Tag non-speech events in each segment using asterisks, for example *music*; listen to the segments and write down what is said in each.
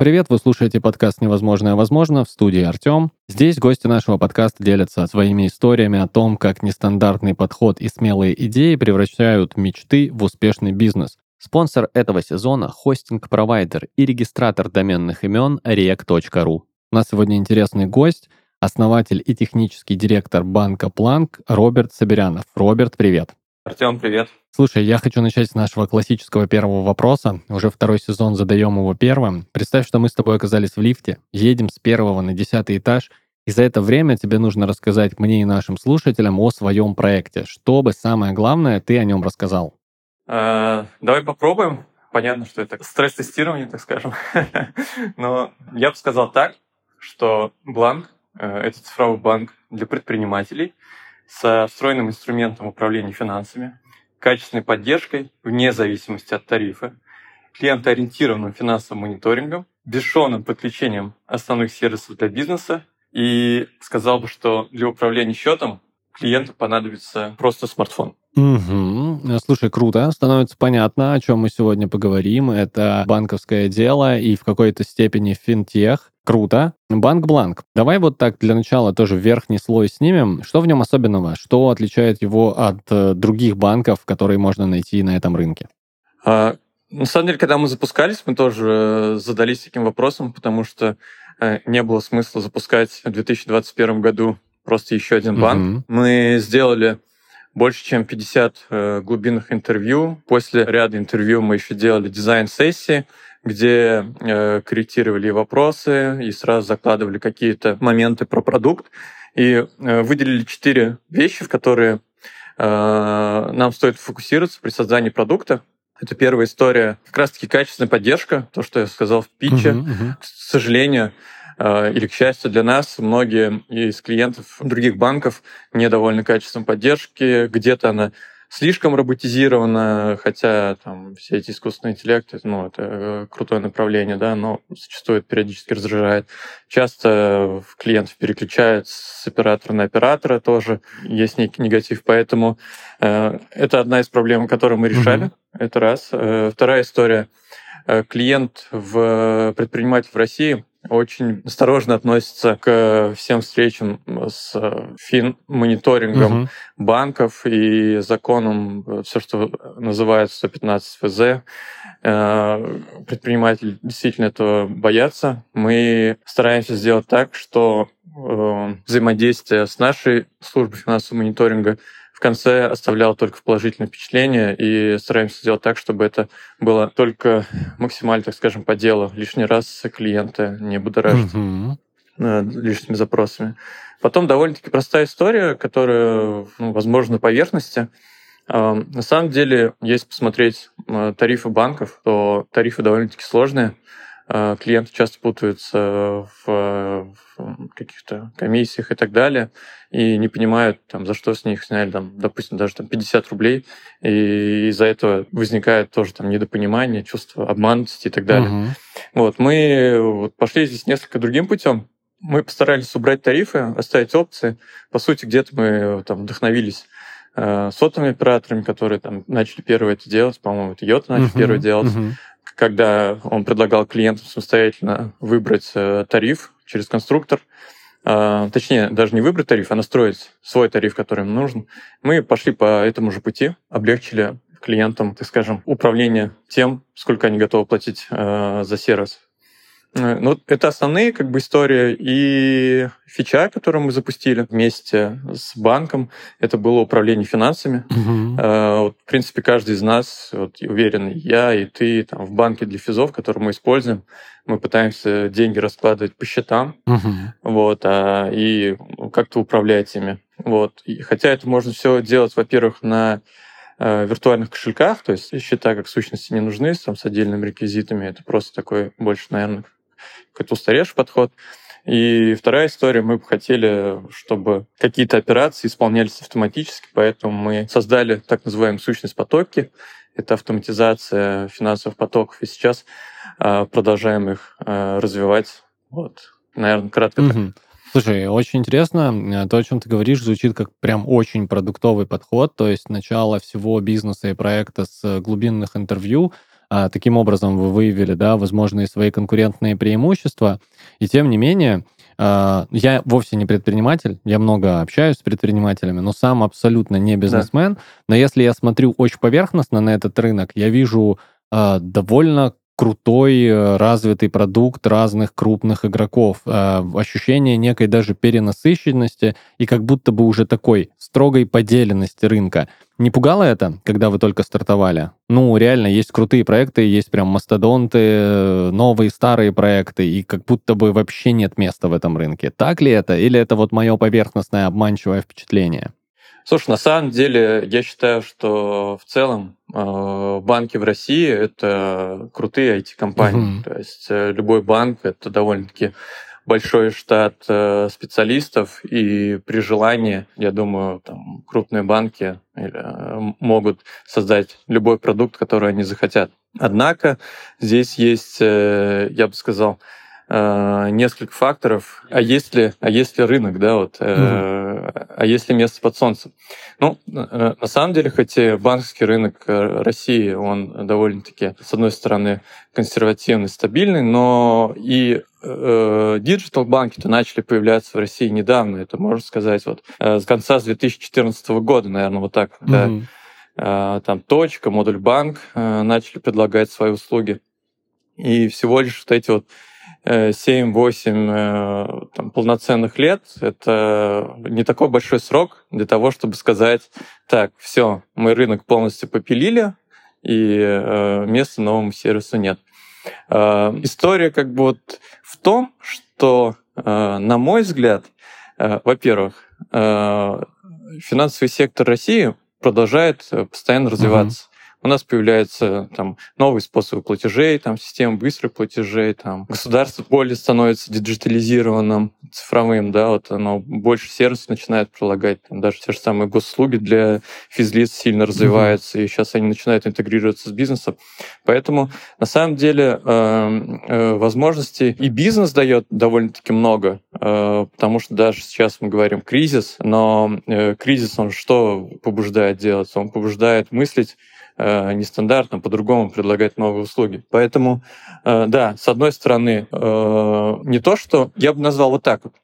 привет! Вы слушаете подкаст «Невозможное возможно» в студии Артем. Здесь гости нашего подкаста делятся своими историями о том, как нестандартный подход и смелые идеи превращают мечты в успешный бизнес. Спонсор этого сезона – хостинг-провайдер и регистратор доменных имен react.ru. У нас сегодня интересный гость, основатель и технический директор банка Планк Роберт Соберянов. Роберт, привет! Артем, привет. Слушай, я хочу начать с нашего классического первого вопроса. Уже второй сезон задаем его первым. Представь, что мы с тобой оказались в лифте, едем с первого на десятый этаж, и за это время тебе нужно рассказать мне и нашим слушателям о своем проекте. Что бы самое главное ты о нем рассказал? А, давай попробуем. Понятно, что это стресс-тестирование, так скажем. *laughs* Но я бы сказал так, что Бланк э, — это цифровой банк для предпринимателей — со встроенным инструментом управления финансами, качественной поддержкой вне зависимости от тарифа, клиентоориентированным финансовым мониторингом, бесшовным подключением основных сервисов для бизнеса и сказал бы, что для управления счетом клиенту понадобится просто смартфон. Угу. Слушай, круто. Становится понятно, о чем мы сегодня поговорим. Это банковское дело и в какой-то степени финтех. Круто. Банк Бланк. Давай вот так для начала тоже верхний слой снимем. Что в нем особенного? Что отличает его от э, других банков, которые можно найти на этом рынке? А, на самом деле, когда мы запускались, мы тоже э, задались таким вопросом, потому что э, не было смысла запускать в 2021 году просто еще один банк. Угу. Мы сделали больше, чем 50 э, глубинных интервью. После ряда интервью мы еще делали дизайн-сессии, где э, корректировали вопросы и сразу закладывали какие-то моменты про продукт. И э, выделили четыре вещи, в которые э, нам стоит фокусироваться при создании продукта. Это первая история, как раз-таки качественная поддержка, то, что я сказал в питче. Uh-huh, uh-huh. К сожалению, э, или к счастью для нас, многие из клиентов других банков недовольны качеством поддержки. Где-то она слишком роботизировано, хотя там все эти искусственные интеллекты, ну, это э, крутое направление, да, но зачастую это периодически раздражает. Часто клиентов переключают с оператора на оператора тоже, есть некий негатив, поэтому э, это одна из проблем, которую мы решали, mm-hmm. это раз. Э, вторая история. Э, клиент в предприниматель в России очень осторожно относится к всем встречам с фин-мониторингом угу. банков и законом, все, что называется 115 ФЗ. Э, предприниматели действительно этого боятся. Мы стараемся сделать так, что э, взаимодействие с нашей службой финансового мониторинга в конце оставлял только положительное впечатление и стараемся сделать так, чтобы это было только максимально, так скажем, по делу. Лишний раз клиента не будоражить угу. лишними запросами. Потом довольно-таки простая история, которая, ну, возможно, на поверхности. На самом деле, если посмотреть э, тарифы банков, то тарифы довольно-таки сложные. А, клиенты часто путаются в, каких-то комиссиях и так далее, и не понимают, там, за что с них сняли, там, допустим, даже там, 50 рублей, и из-за этого возникает тоже там, недопонимание, чувство обманутости и так далее. Угу. Вот, мы вот, пошли здесь несколько другим путем. Мы постарались убрать тарифы, оставить опции. По сути, где-то мы там, вдохновились э, сотовыми операторами, которые там начали первые это делать, по-моему, это Йота начал uh-huh, первый делать. Uh-huh когда он предлагал клиентам самостоятельно выбрать э, тариф через конструктор, а, точнее, даже не выбрать тариф, а настроить свой тариф, который им нужен, мы пошли по этому же пути, облегчили клиентам, так скажем, управление тем, сколько они готовы платить э, за сервис. Э, ну, это основные как бы истории. И фича, которую мы запустили вместе с банком, это было управление финансами. Uh-huh. Вот, в принципе, каждый из нас, вот, уверен, я и ты, там, в банке для физов, который мы используем, мы пытаемся деньги раскладывать по счетам, uh-huh. вот, а, и как-то управлять ими. Вот. И, хотя это можно все делать, во-первых, на э, виртуальных кошельках, то есть счета как сущности не нужны, там, с отдельными реквизитами, это просто такой больше, наверное, какой-то устаревший подход. И вторая история, мы бы хотели, чтобы какие-то операции исполнялись автоматически, поэтому мы создали так называемую сущность потоки. Это автоматизация финансовых потоков, и сейчас э, продолжаем их э, развивать. Вот, наверное, кратко угу. так. Слушай, очень интересно. То, о чем ты говоришь, звучит как прям очень продуктовый подход. То есть начало всего бизнеса и проекта с глубинных интервью таким образом вы выявили, да, возможные свои конкурентные преимущества. И тем не менее, а, я вовсе не предприниматель, я много общаюсь с предпринимателями, но сам абсолютно не бизнесмен. Да. Но если я смотрю очень поверхностно на этот рынок, я вижу а, довольно крутой, э, развитый продукт разных крупных игроков. Э, ощущение некой даже перенасыщенности и как будто бы уже такой строгой поделенности рынка. Не пугало это, когда вы только стартовали? Ну, реально, есть крутые проекты, есть прям мастодонты, э, новые, старые проекты, и как будто бы вообще нет места в этом рынке. Так ли это? Или это вот мое поверхностное обманчивое впечатление? Слушай, на самом деле я считаю, что в целом э, банки в России это крутые IT-компании. Mm-hmm. То есть э, любой банк это довольно-таки большой штат э, специалистов, и при желании, я думаю, там, крупные банки могут создать любой продукт, который они захотят. Однако здесь есть, я бы сказал, несколько факторов. А есть ли, а есть ли рынок, да, вот, mm-hmm а есть ли место под солнцем? Ну, э, на самом деле, хоть и банковский рынок э, России, он довольно-таки, с одной стороны, консервативный, стабильный, но и digital банки-то начали появляться в России недавно. Это можно сказать вот э, с конца 2014 года, наверное, вот так. Mm-hmm. Да. Там точка, Модульбанк начали предлагать свои услуги. И всего лишь вот эти вот 7-8 э, там, полноценных лет — это не такой большой срок для того, чтобы сказать, так, все, мы рынок полностью попилили, и э, места новому сервису нет. Э, история как бы вот в том, что, на мой взгляд, во-первых, финансовый сектор России продолжает постоянно развиваться у нас появляются там новые способы платежей, там системы быстрых платежей, там государство более становится диджитализированным, цифровым, да, вот оно больше сервисов начинает прилагать, там, даже те же самые госуслуги для физлиц сильно развиваются, mm-hmm. и сейчас они начинают интегрироваться с бизнесом. Поэтому на самом деле э, э, возможностей и бизнес дает довольно-таки много, э, потому что даже сейчас мы говорим кризис, но э, кризис он что побуждает делать? Он побуждает мыслить э, нестандартно, по-другому предлагать новые услуги. Поэтому, э, да, с одной стороны, э, не то, что я бы назвал вот так вот,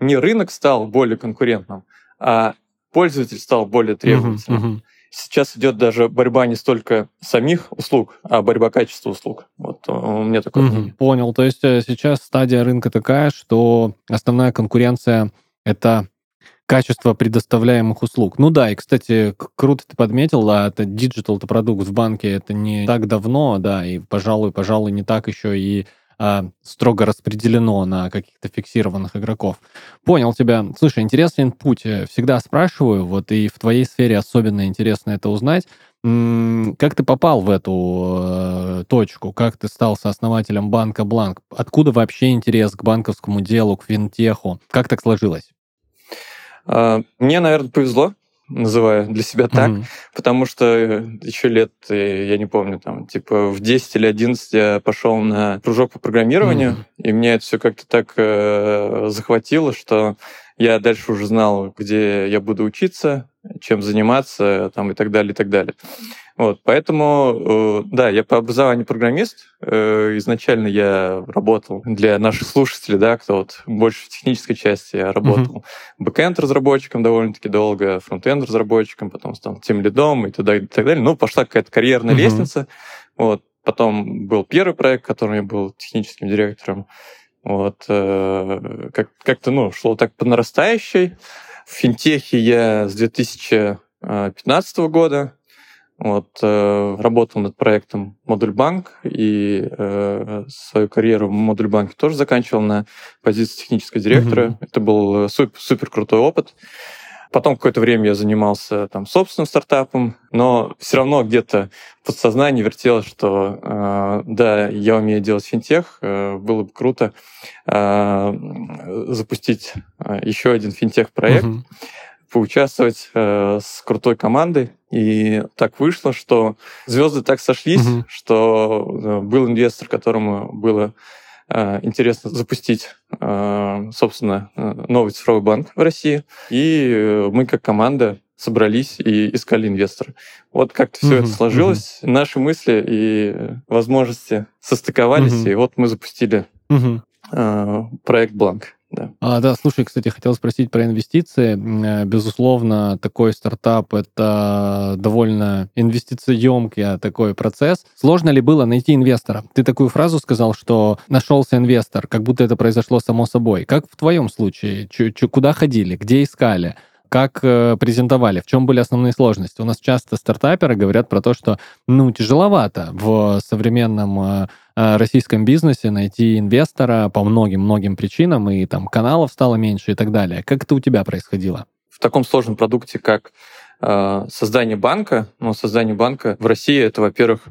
не рынок стал более конкурентным, а пользователь стал более требовательным. Uh-huh, uh-huh. Сейчас идет даже борьба не столько самих услуг, а борьба качества услуг. Вот у меня такое угу, мнение. Понял. То есть э, сейчас стадия рынка такая, что основная конкуренция это качество предоставляемых услуг. Ну да, и, кстати, круто ты подметил, а это диджитал-то продукт в банке, это не так давно, да, и, пожалуй, пожалуй, не так еще и а, строго распределено на каких-то фиксированных игроков. Понял тебя. Слушай, интересный путь. Всегда спрашиваю, вот и в твоей сфере особенно интересно это узнать. Как ты попал в эту э, точку? Как ты стал сооснователем банка Бланк? Откуда вообще интерес к банковскому делу, к финтеху? Как так сложилось? А, мне, наверное, повезло, называю для себя так, mm-hmm. потому что еще лет, э, я не помню, там, типа в 10 или 11 я пошел на кружок по программированию, mm-hmm. и меня это все как-то так э, захватило, что я дальше уже знал, где я буду учиться, чем заниматься, там, и так далее, и так далее. Вот, поэтому, э, да, я по образованию программист. Э, изначально я работал для наших слушателей, да, кто вот больше в технической части, я работал mm-hmm. бэкэнд разработчиком довольно-таки долго, фронтенд разработчиком, потом стал тем лидом и так далее, и так далее. Ну, пошла какая-то карьерная mm-hmm. лестница. Вот, потом был первый проект, которым я был техническим директором. Вот, э, как- как-то, ну, шло так по нарастающей. В финтехе я с 2015 года вот, э, работал над проектом Модуль Банк и э, свою карьеру в Модуль Банке тоже заканчивал на позиции технического директора. Mm-hmm. Это был супер, супер крутой опыт. Потом какое-то время я занимался там собственным стартапом, но все равно где-то в подсознании вертелось, что э, да, я умею делать финтех, э, было бы круто э, запустить э, еще один финтех-проект. Mm-hmm поучаствовать э, с крутой командой. И так вышло, что звезды так сошлись, mm-hmm. что э, был инвестор, которому было э, интересно запустить, э, собственно, э, новый цифровой банк в России. И э, мы как команда собрались и искали инвестора. Вот как-то все mm-hmm. это сложилось. Mm-hmm. Наши мысли и возможности состыковались, mm-hmm. и вот мы запустили mm-hmm. э, проект Бланк. Да. А, да, слушай, кстати, хотел спросить про инвестиции. Э, безусловно, такой стартап — это довольно инвестициемкий такой процесс. Сложно ли было найти инвестора? Ты такую фразу сказал, что нашелся инвестор, как будто это произошло само собой. Как в твоем случае? Ч- ч- куда ходили? Где искали? Как э, презентовали, в чем были основные сложности. У нас часто стартаперы говорят про то, что ну тяжеловато в современном э, э, российском бизнесе найти инвестора по многим-многим причинам, и там каналов стало меньше и так далее. Как это у тебя происходило? В таком сложном продукте, как создание банка, ну, создание банка в России, это, во-первых,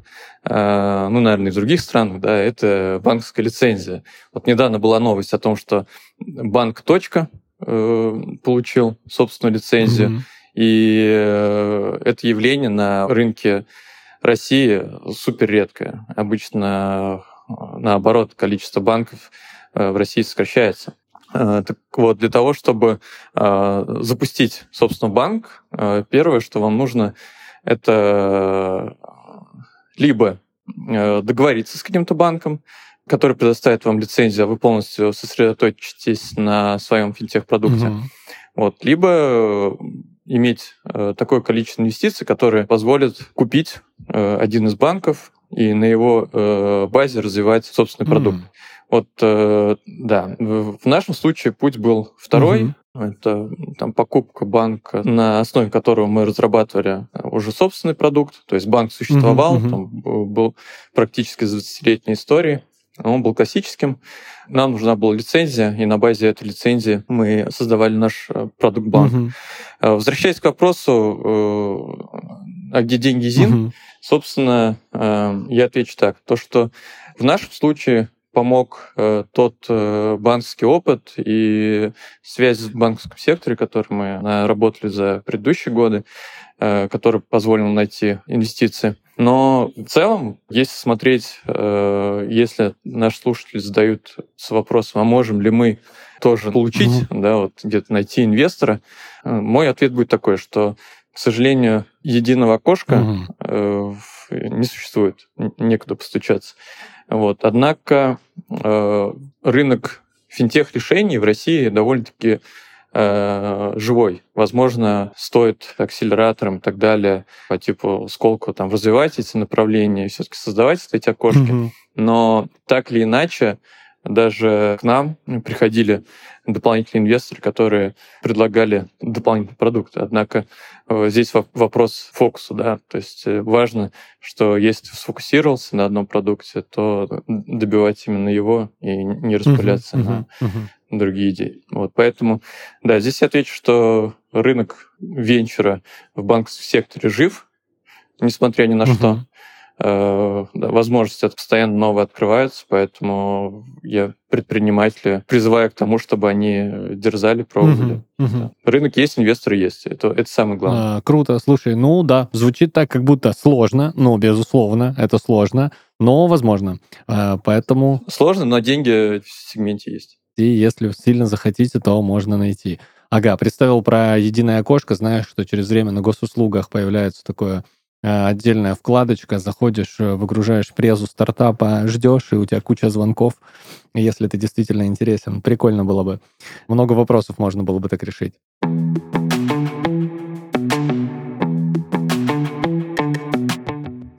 ну, наверное, и в других странах, да, это банковская лицензия. Вот недавно была новость о том, что банк «Точка», Э, получил собственную лицензию. Mm-hmm. И э, это явление на рынке России супер редкое. Обычно, э, наоборот, количество банков в России сокращается. Так вот, для того, чтобы запустить, собственно, банк, первое, что вам нужно, это либо договориться с каким-то банком, который предоставит вам лицензию, а вы полностью сосредоточитесь на своем финтех-продукте. Угу. Вот. Либо э, иметь э, такое количество инвестиций, которые позволят купить э, один из банков и на его э, базе развивать собственный продукт. Mm. Вот, э, да, в нашем случае путь был второй. Mm-hmm. Это там, покупка банка, на основе которого мы разрабатывали уже собственный продукт. То есть банк существовал, mm-hmm. там был практически с 20-летней историей. Он был классическим. Нам нужна была лицензия, и на базе этой лицензии мы создавали наш э, продукт банк. Угу. Возвращаясь к вопросу, э, а где деньги ЗИН, угу. собственно, я отвечу так. То, что в нашем случае помог тот банковский опыт и связь в банковском секторе, который мы работали за предыдущие годы, который позволил найти инвестиции. Но в целом, если смотреть, э, если наши слушатели задают с вопросом, а можем ли мы тоже получить, mm-hmm. да, вот где-то найти инвестора, э, мой ответ будет такой, что, к сожалению, единого окошка mm-hmm. не существует, некуда постучаться. Вот. Однако рынок финтех-решений в России довольно-таки э, живой. Возможно, стоит акселератором и так далее по типу сколько там развивать эти направления, все-таки создавать эти окошки. Mm-hmm. Но так или иначе, даже к нам приходили дополнительные инвесторы, которые предлагали дополнительный продукт. Однако э, здесь вопрос фокуса, да, то есть э, важно, что если ты сфокусировался на одном продукте, то добивать именно его и не распыляться uh-huh, на uh-huh другие идеи. Вот, поэтому, да, здесь я отвечу, что рынок венчура в банковском секторе жив, несмотря ни на что. Э, да, возможности постоянно новые открываются, поэтому я предприниматели призываю к тому, чтобы они дерзали, пробовали. Угу, угу. Да. Рынок есть, инвесторы есть. Это, это самое главное. А, круто. Слушай, ну да, звучит так, как будто сложно. Ну, безусловно, это сложно, но возможно. А, поэтому... Сложно, но деньги в сегменте есть и если сильно захотите, то можно найти. Ага, представил про единое окошко, знаешь, что через время на госуслугах появляется такое э, отдельная вкладочка, заходишь, э, выгружаешь презу стартапа, ждешь, и у тебя куча звонков, если ты действительно интересен. Прикольно было бы. Много вопросов можно было бы так решить.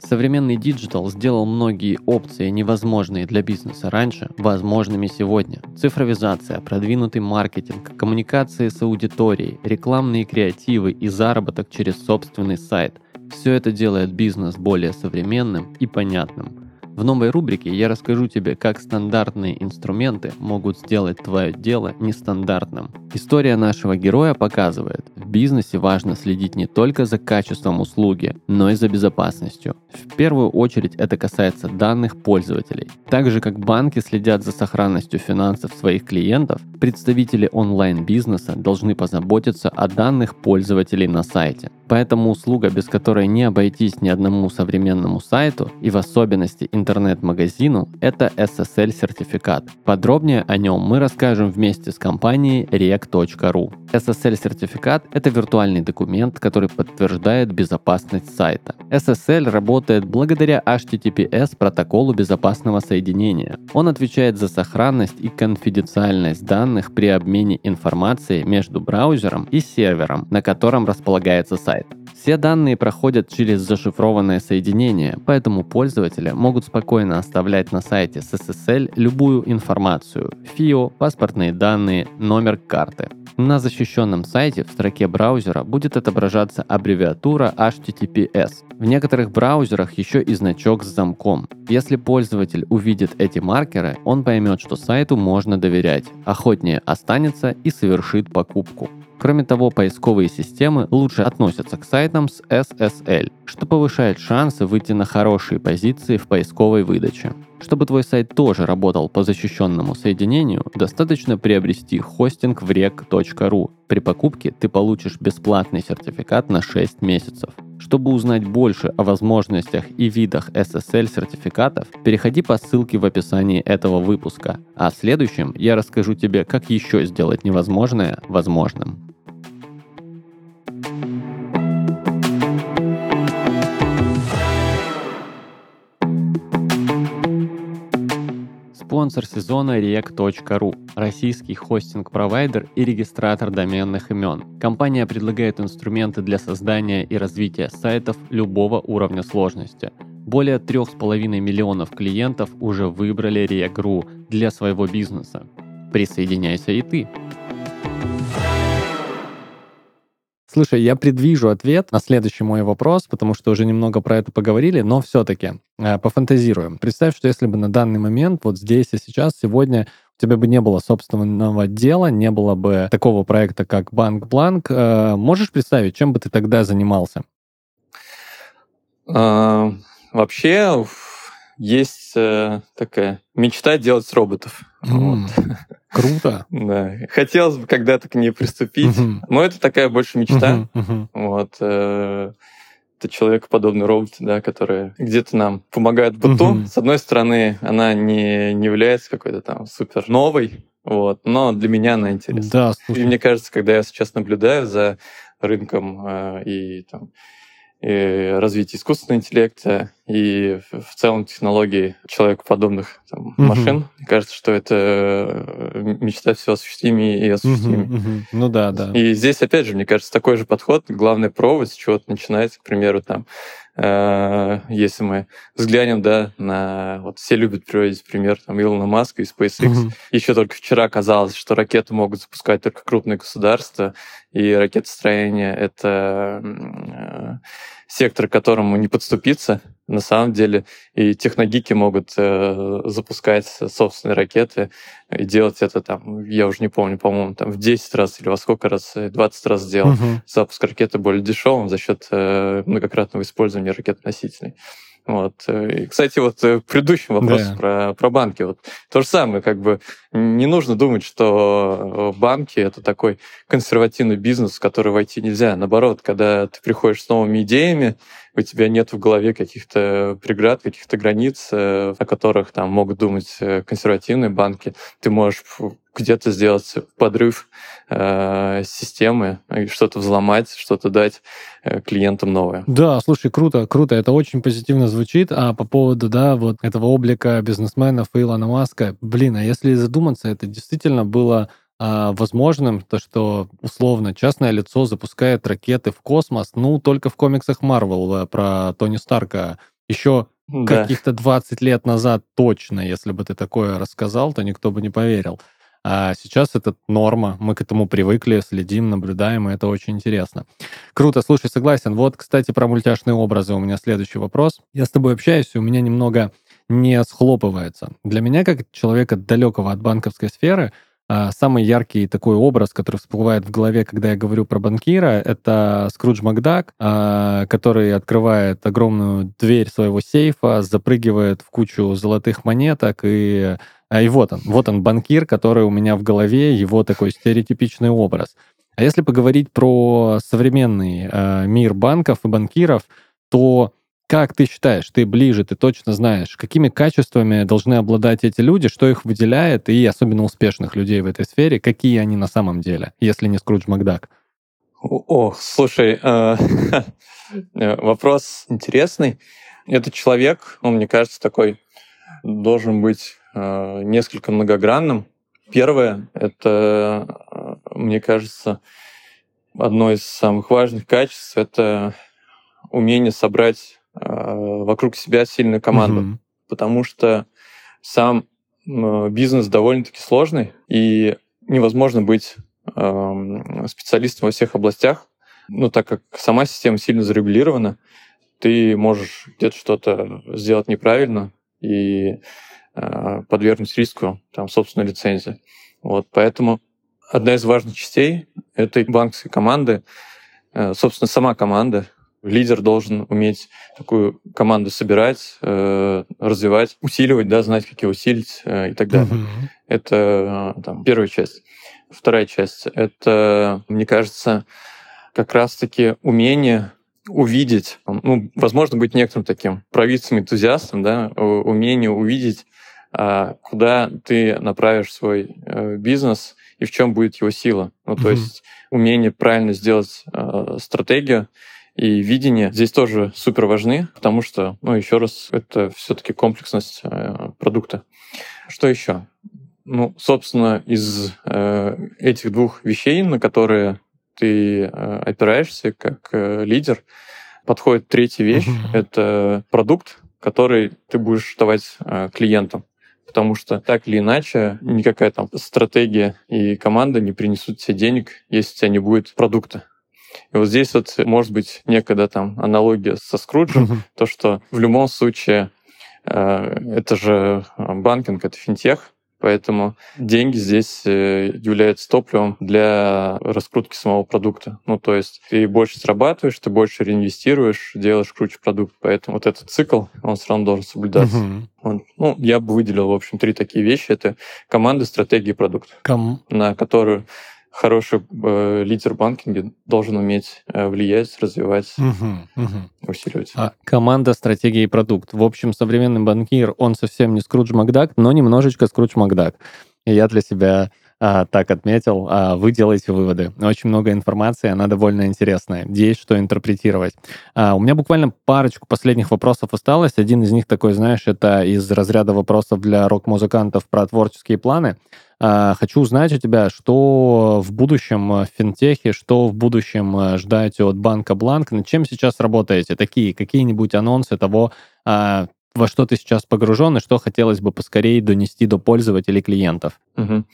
Современный digital сделал многие опции, невозможные для бизнеса раньше, возможными сегодня. Цифровизация, продвинутый маркетинг, коммуникации с аудиторией, рекламные креативы и заработок через собственный сайт – все это делает бизнес более современным и понятным – в новой рубрике я расскажу тебе, как стандартные инструменты могут сделать твое дело нестандартным. История нашего героя показывает, в бизнесе важно следить не только за качеством услуги, но и за безопасностью. В первую очередь это касается данных пользователей. Так же как банки следят за сохранностью финансов своих клиентов, представители онлайн-бизнеса должны позаботиться о данных пользователей на сайте. Поэтому услуга, без которой не обойтись ни одному современному сайту и в особенности интернет-магазину, это SSL-сертификат. Подробнее о нем мы расскажем вместе с компанией rec.ru. SSL-сертификат – это виртуальный документ, который подтверждает безопасность сайта. SSL работает благодаря HTTPS протоколу безопасного соединения. Он отвечает за сохранность и конфиденциальность данных при обмене информацией между браузером и сервером, на котором располагается сайт. Все данные проходят через зашифрованное соединение, поэтому пользователи могут спокойно оставлять на сайте SSL любую информацию – ФИО, паспортные данные, номер карты. На защищенном сайте в строке браузера будет отображаться аббревиатура HTTPS. В некоторых браузерах еще и значок с замком. Если пользователь увидит эти маркеры, он поймет, что сайту можно доверять, охотнее останется и совершит покупку. Кроме того, поисковые системы лучше относятся к сайтам с SSL, что повышает шансы выйти на хорошие позиции в поисковой выдаче. Чтобы твой сайт тоже работал по защищенному соединению, достаточно приобрести хостинг в rec.ru. При покупке ты получишь бесплатный сертификат на 6 месяцев. Чтобы узнать больше о возможностях и видах SSL-сертификатов, переходи по ссылке в описании этого выпуска. А в следующем я расскажу тебе, как еще сделать невозможное возможным. Спонсор сезона rec.ru – российский хостинг-провайдер и регистратор доменных имен. Компания предлагает инструменты для создания и развития сайтов любого уровня сложности. Более 3,5 миллионов клиентов уже выбрали rec.ru для своего бизнеса. Присоединяйся и ты! Слушай, я предвижу ответ на следующий мой вопрос, потому что уже немного про это поговорили, но все-таки э, пофантазируем. Представь, что если бы на данный момент, вот здесь и сейчас, сегодня у тебя бы не было собственного дела, не было бы такого проекта, как Банк Бланк, э, можешь представить, чем бы ты тогда занимался? А, вообще есть э, такая мечта делать роботов. Mm. Вот. Круто. *laughs* Да. Хотелось бы когда-то к ней приступить. Но это такая больше мечта. Вот. Э, это человекоподобный робот, да, который где-то нам помогает быту. Uh-huh. С одной стороны, она не, не является какой-то там супер новой, вот, но для меня она интересна. Да, слушай. И мне кажется, когда я сейчас наблюдаю за рынком э, и там, и развитие искусственного интеллекта и в целом технологии человекоподобных там, угу. машин. Мне кажется, что это э, мечта все осуществимее и осуществимее. Угу, угу. Ну да, да. И здесь, опять же, мне кажется, такой же подход. Главное пробовать, с чего-то начинать, к примеру, там, если мы взглянем, да, на... Вот все любят приводить пример там Илона Маска и SpaceX. Угу. Еще только вчера казалось, что ракеты могут запускать только крупные государства, и ракетостроение — это э, сектор, к которому не подступиться на самом деле. И техногики могут э, запускать собственные ракеты и делать это там, я уже не помню, по-моему, там в 10 раз или во сколько раз, 20 раз сделал uh-huh. запуск ракеты более дешевым за счет э, многократного использования ракет-носителей. Вот. Э, и, кстати, вот э, к предыдущему вопросу да. про, про банки. Вот то же самое, как бы не нужно думать, что э, банки это такой консервативный бизнес, в который войти нельзя. Наоборот, когда ты приходишь с новыми идеями, у тебя нет в голове каких-то преград, каких-то границ, о которых там могут думать консервативные банки, ты можешь где-то сделать подрыв э, системы, что-то взломать, что-то дать э, клиентам новое. Да, слушай, круто, круто, это очень позитивно звучит. А по поводу, да, вот этого облика бизнесменов Илона Маска, блин, а если задуматься, это действительно было а, возможным, то что условно частное лицо запускает ракеты в космос, ну, только в комиксах Марвел э, про Тони Старка. Еще да. каких-то 20 лет назад точно, если бы ты такое рассказал, то никто бы не поверил. А сейчас это норма, мы к этому привыкли, следим, наблюдаем, и это очень интересно. Круто, слушай, согласен. Вот, кстати, про мультяшные образы у меня следующий вопрос. Я с тобой общаюсь, и у меня немного не схлопывается. Для меня, как человека далекого от банковской сферы, а, самый яркий такой образ, который всплывает в голове, когда я говорю про банкира, это Скрудж Макдак, а, который открывает огромную дверь своего сейфа, запрыгивает в кучу золотых монеток и а, и вот он, вот он, банкир, который у меня в голове, его такой стереотипичный образ. А если поговорить про современный мир банков и банкиров, то как ты считаешь, ты ближе, ты точно знаешь, какими качествами должны обладать эти люди, что их выделяет, и особенно успешных людей в этой сфере, какие они на самом деле, если не Скрудж Макдак? О, слушай, *laughs* э, вопрос интересный. Этот человек, он, мне кажется, такой должен быть э, несколько многогранным. Первое, это, э, мне кажется, одно из самых важных качеств, это умение собрать вокруг себя сильную команду. Mm-hmm. Потому что сам бизнес довольно-таки сложный, и невозможно быть Эм, специалистом во всех областях, ну, так как сама система сильно зарегулирована, ты можешь где-то что-то сделать неправильно и э, подвергнуть риску там, собственной лицензии. Вот, поэтому одна из важных частей этой банковской команды, э, собственно, сама команда, лидер должен уметь такую команду собирать, э, развивать, усиливать, да, знать, как ее усилить э, и так далее. Mm-hmm. Это э, там, первая часть. Вторая часть — это, мне кажется, как раз-таки умение увидеть, ну, возможно, быть некоторым таким провидцем, энтузиастом, да, умение увидеть, а, куда ты направишь свой э, бизнес и в чем будет его сила. Ну, то mm-hmm. есть умение правильно сделать э, стратегию и видение здесь тоже супер важны, потому что, ну, еще раз, это все-таки комплексность э, продукта. Что еще? Ну, собственно, из э, этих двух вещей, на которые ты э, опираешься как э, лидер, подходит третья вещь. Это продукт, который ты будешь давать э, клиентам. Потому что так или иначе никакая там стратегия и команда не принесут тебе денег, если у тебя не будет продукта. И вот здесь вот может быть некогда там аналогия со Скруджем, то, что в любом случае э, это же банкинг, это финтех, Поэтому деньги здесь э, являются топливом для раскрутки самого продукта. Ну, то есть ты больше зарабатываешь, ты больше реинвестируешь, делаешь круче продукт. Поэтому вот этот цикл, он все равно должен соблюдаться. Угу. Он, ну, я бы выделил, в общем, три такие вещи. Это команда, стратегия и продукт, Ком... на которую хороший э, лидер банкинга должен уметь э, влиять, развивать, угу, угу. усиливать. А команда, стратегия и продукт. В общем, современный банкир, он совсем не Скрудж Макдак, но немножечко Скрудж Макдак. И я для себя а, так отметил, а, вы делаете выводы. Очень много информации, она довольно интересная. Есть что интерпретировать. А, у меня буквально парочку последних вопросов осталось. Один из них такой, знаешь, это из разряда вопросов для рок-музыкантов про творческие планы. А, хочу узнать у тебя, что в будущем в финтехе, что в будущем а, ждать от банка Бланк, над чем сейчас работаете? Такие какие-нибудь анонсы того, а, во что ты сейчас погружен и что хотелось бы поскорее донести до пользователей клиентов? Угу.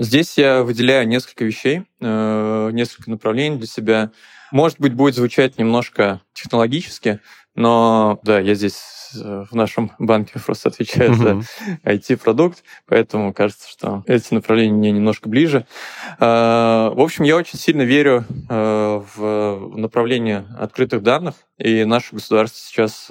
Здесь я выделяю несколько вещей, э, несколько направлений для себя. Может быть, будет звучать немножко технологически, но да, я здесь э, в нашем банке *laughs* просто отвечаю uh-huh. за IT-продукт, поэтому кажется, что эти направления мне немножко ближе. В общем, я очень сильно верю э, в направление открытых данных, и наше государство сейчас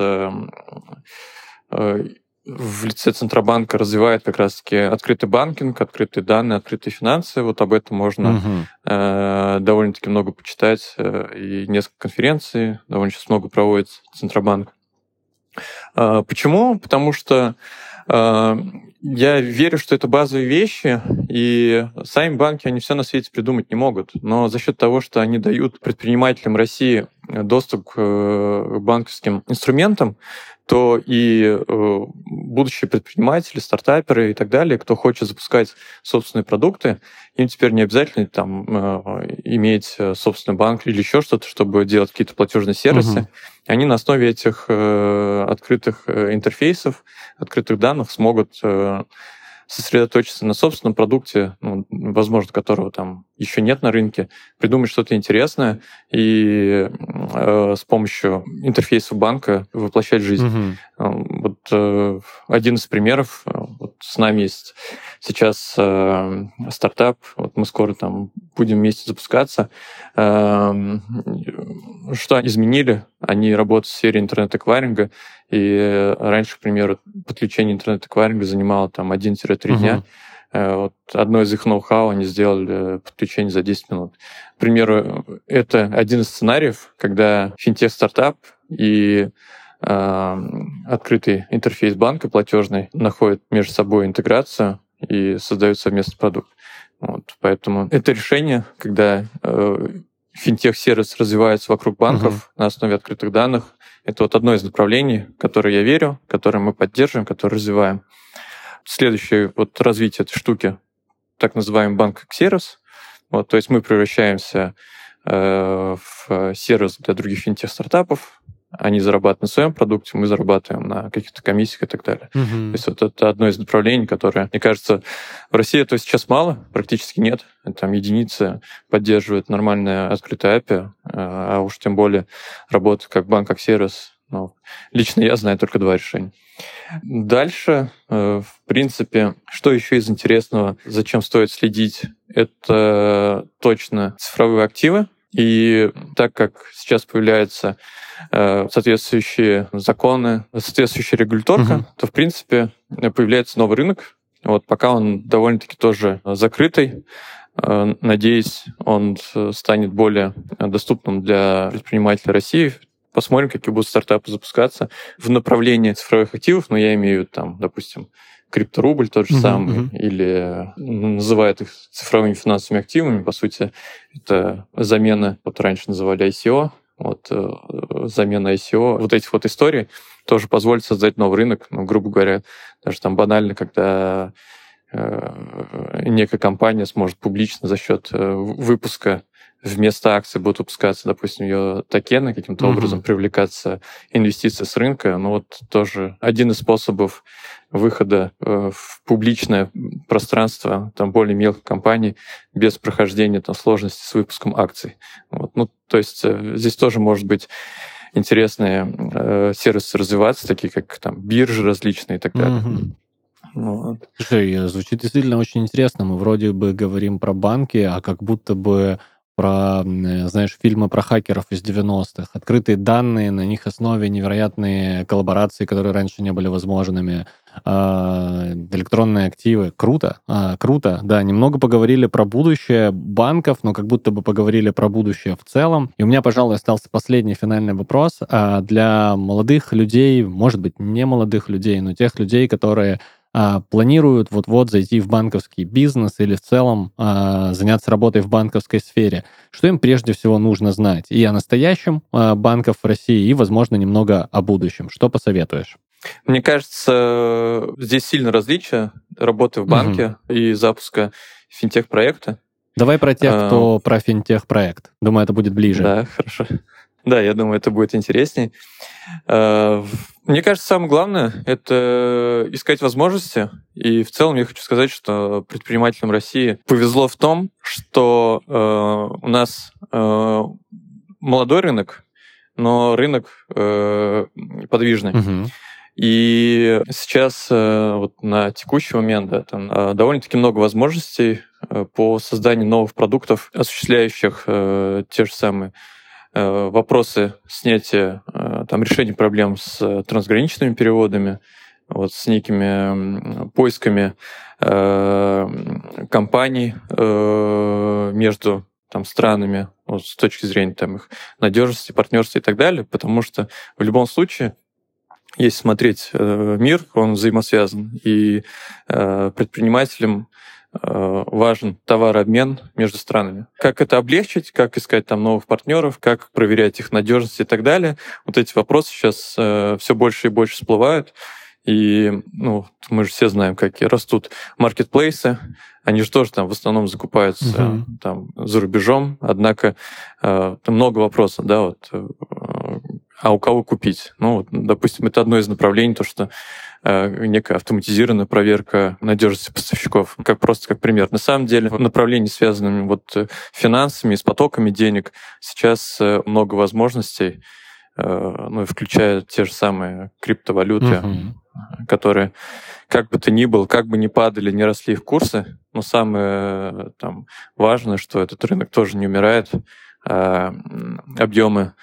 в лице Центробанка развивает как раз-таки открытый банкинг, открытые данные, открытые финансы. Вот об этом можно угу. э, довольно-таки много почитать. Э, и несколько конференций довольно сейчас много проводит Центробанк. Э, почему? Потому что э, я верю, что это базовые вещи, и сами банки, они все на свете придумать не могут. Но за счет того, что они дают предпринимателям России доступ к э, банковским инструментам, то и э, будущие предприниматели, стартаперы и так далее, кто хочет запускать собственные продукты, им теперь не обязательно там э, иметь э, собственный банк или еще что-то, чтобы делать какие-то платежные сервисы. Угу. Они на основе этих э, открытых э, интерфейсов, открытых данных смогут э, сосредоточиться на собственном продукте, ну, возможно, которого там еще нет на рынке, придумать что-то интересное и э, с помощью интерфейса банка воплощать жизнь. Угу. Вот э, один из примеров. Э, вот с нами есть сейчас э, стартап. Вот мы скоро там будем вместе запускаться. Э, что изменили? Они работают в сфере интернет-эквайринга, и раньше, к примеру, подключение интернет-эквайринга занимало там 1-3 угу. дня. Вот одно из их ноу-хау они сделали подключение за 10 минут. К примеру, это один из сценариев, когда финтех-стартап и э, открытый интерфейс банка платежный находят между собой интеграцию и создают совместный продукт. Вот, поэтому это решение, когда э, финтех-сервис развивается вокруг банков uh-huh. на основе открытых данных, это вот одно из направлений, в которое я верю, которое мы поддерживаем, которое развиваем. Следующее вот развитие этой штуки, так называемый банк как сервис. Вот, то есть мы превращаемся э, в сервис для других финтех-стартапов, они зарабатывают на своем продукте, мы зарабатываем на каких-то комиссиях и так далее. Угу. То есть вот это одно из направлений, которое, мне кажется, в России этого сейчас мало, практически нет. Там единицы поддерживают нормальное открытое API, а уж тем более работа как банк, как сервис. Ну, лично я знаю только два решения. Дальше, э, в принципе, что еще из интересного, зачем стоит следить, это точно цифровые активы. И так как сейчас появляются Э, соответствующие законы, соответствующая регуляторка, угу. то, в принципе, появляется новый рынок. Вот пока он довольно-таки тоже закрытый. Э, надеюсь, он станет более доступным для предпринимателей России. Посмотрим, какие будут стартапы запускаться в направлении цифровых активов, но я имею в виду, там, допустим, крипторубль тот же uh-huh, самый, uh-huh. или называют их цифровыми финансовыми активами. По сути, это замена, вот раньше называли ICO, вот э, замена ICO, вот этих вот историй тоже позволит создать новый рынок, ну, грубо говоря, даже там банально, когда э, некая компания сможет публично за счет э, выпуска вместо акций будут выпускаться, допустим, ее токены, каким-то mm-hmm. образом привлекаться инвестиции с рынка. Ну вот тоже один из способов выхода э, в публичное пространство там более мелких компаний без прохождения там сложности с выпуском акций. Вот. Ну, то есть э, здесь тоже может быть интересные э, сервисы развиваться, такие как там биржи различные и так далее. Mm-hmm. Вот. Слушай, звучит действительно очень интересно. Мы вроде бы говорим про банки, а как будто бы про, знаешь, фильмы про хакеров из 90-х. Открытые данные, на них основе невероятные коллаборации, которые раньше не были возможными. Э, электронные активы. Круто, э, круто. Да, немного поговорили про будущее банков, но как будто бы поговорили про будущее в целом. И у меня, пожалуй, остался последний финальный вопрос. Э, для молодых людей, может быть, не молодых людей, но тех людей, которые а, планируют вот-вот зайти в банковский бизнес или в целом а, заняться работой в банковской сфере, что им прежде всего нужно знать и о настоящем а, банков в России, и, возможно, немного о будущем. Что посоветуешь? Мне кажется, здесь сильно различие работы в банке угу. и запуска финтех-проекта. Давай про тех, кто а... про финтех-проект. Думаю, это будет ближе. Да, хорошо. Да, я думаю, это будет интересней. А, мне кажется, самое главное — это искать возможности. И в целом я хочу сказать, что предпринимателям России повезло в том, что э, у нас э, молодой рынок, но рынок э, подвижный. Угу. И сейчас вот на текущий момент да, там довольно-таки много возможностей по созданию новых продуктов, осуществляющих те же самые Э, вопросы снятия, э, там, решения проблем с трансграничными переводами, вот, с некими поисками э, компаний э, между там, странами вот, с точки зрения там, их надежности, партнерства и так далее, потому что в любом случае если смотреть э, мир, он взаимосвязан, и э, предпринимателям Э, важен товарообмен между странами. Как это облегчить, как искать там новых партнеров, как проверять их надежность и так далее. Вот эти вопросы сейчас э, все больше и больше всплывают. И ну, мы же все знаем, какие растут маркетплейсы. Они же тоже там в основном закупаются uh-huh. там за рубежом. Однако э, много вопросов, да, вот э, а у кого купить? Ну, вот, допустим, это одно из направлений, то, что э, некая автоматизированная проверка надежности поставщиков, как просто как пример. На самом деле, в направлении, связанными вот э, финансами, с потоками денег, сейчас э, много возможностей, э, ну, включая те же самые криптовалюты, угу. которые, как бы то ни было, как бы ни падали, не росли их курсы, но самое э, там, важное, что этот рынок тоже не умирает, а объемы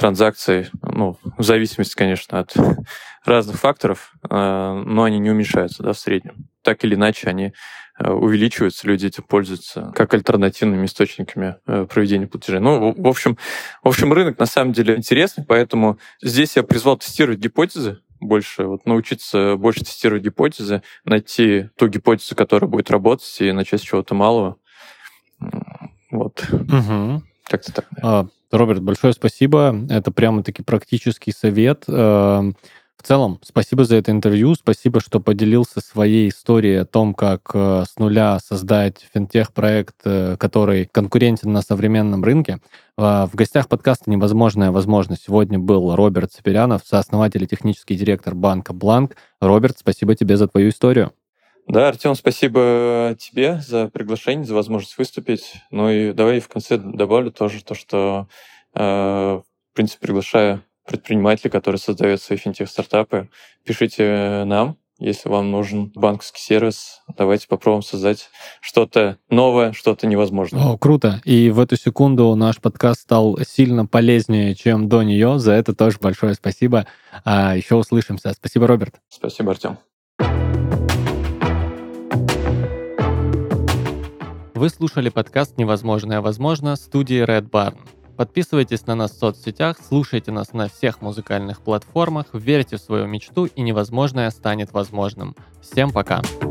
транзакций, ну, в зависимости, конечно, от *laughs* разных факторов, э, но они не уменьшаются да, в среднем. Так или иначе, они э, увеличиваются, люди этим пользуются как альтернативными источниками э, проведения платежей. Ну, в общем, в общем, рынок на самом деле интересный, поэтому здесь я призвал тестировать гипотезы, больше вот научиться больше тестировать гипотезы, найти ту гипотезу, которая будет работать, и начать с чего-то малого. Вот. Угу. Как-то так. А, Роберт, большое спасибо. Это прямо-таки практический совет. Эм, в целом, спасибо за это интервью, спасибо, что поделился своей историей о том, как э, с нуля создать финтех-проект, э, который конкурентен на современном рынке. Э, в гостях подкаста «Невозможная возможность» сегодня был Роберт Саперянов, сооснователь и технический директор банка «Бланк». Роберт, спасибо тебе за твою историю. Да, Артем, спасибо тебе за приглашение, за возможность выступить. Ну и давай в конце добавлю тоже то, что, э, в принципе, приглашаю предпринимателей, которые создают свои финтех-стартапы. Пишите нам, если вам нужен банковский сервис, давайте попробуем создать что-то новое, что-то невозможное. О, круто. И в эту секунду наш подкаст стал сильно полезнее, чем до нее. За это тоже большое спасибо. А еще услышимся. Спасибо, Роберт. Спасибо, Артем. Вы слушали подкаст «Невозможное возможно» студии Red Barn. Подписывайтесь на нас в соцсетях, слушайте нас на всех музыкальных платформах, верьте в свою мечту и невозможное станет возможным. Всем пока! Пока.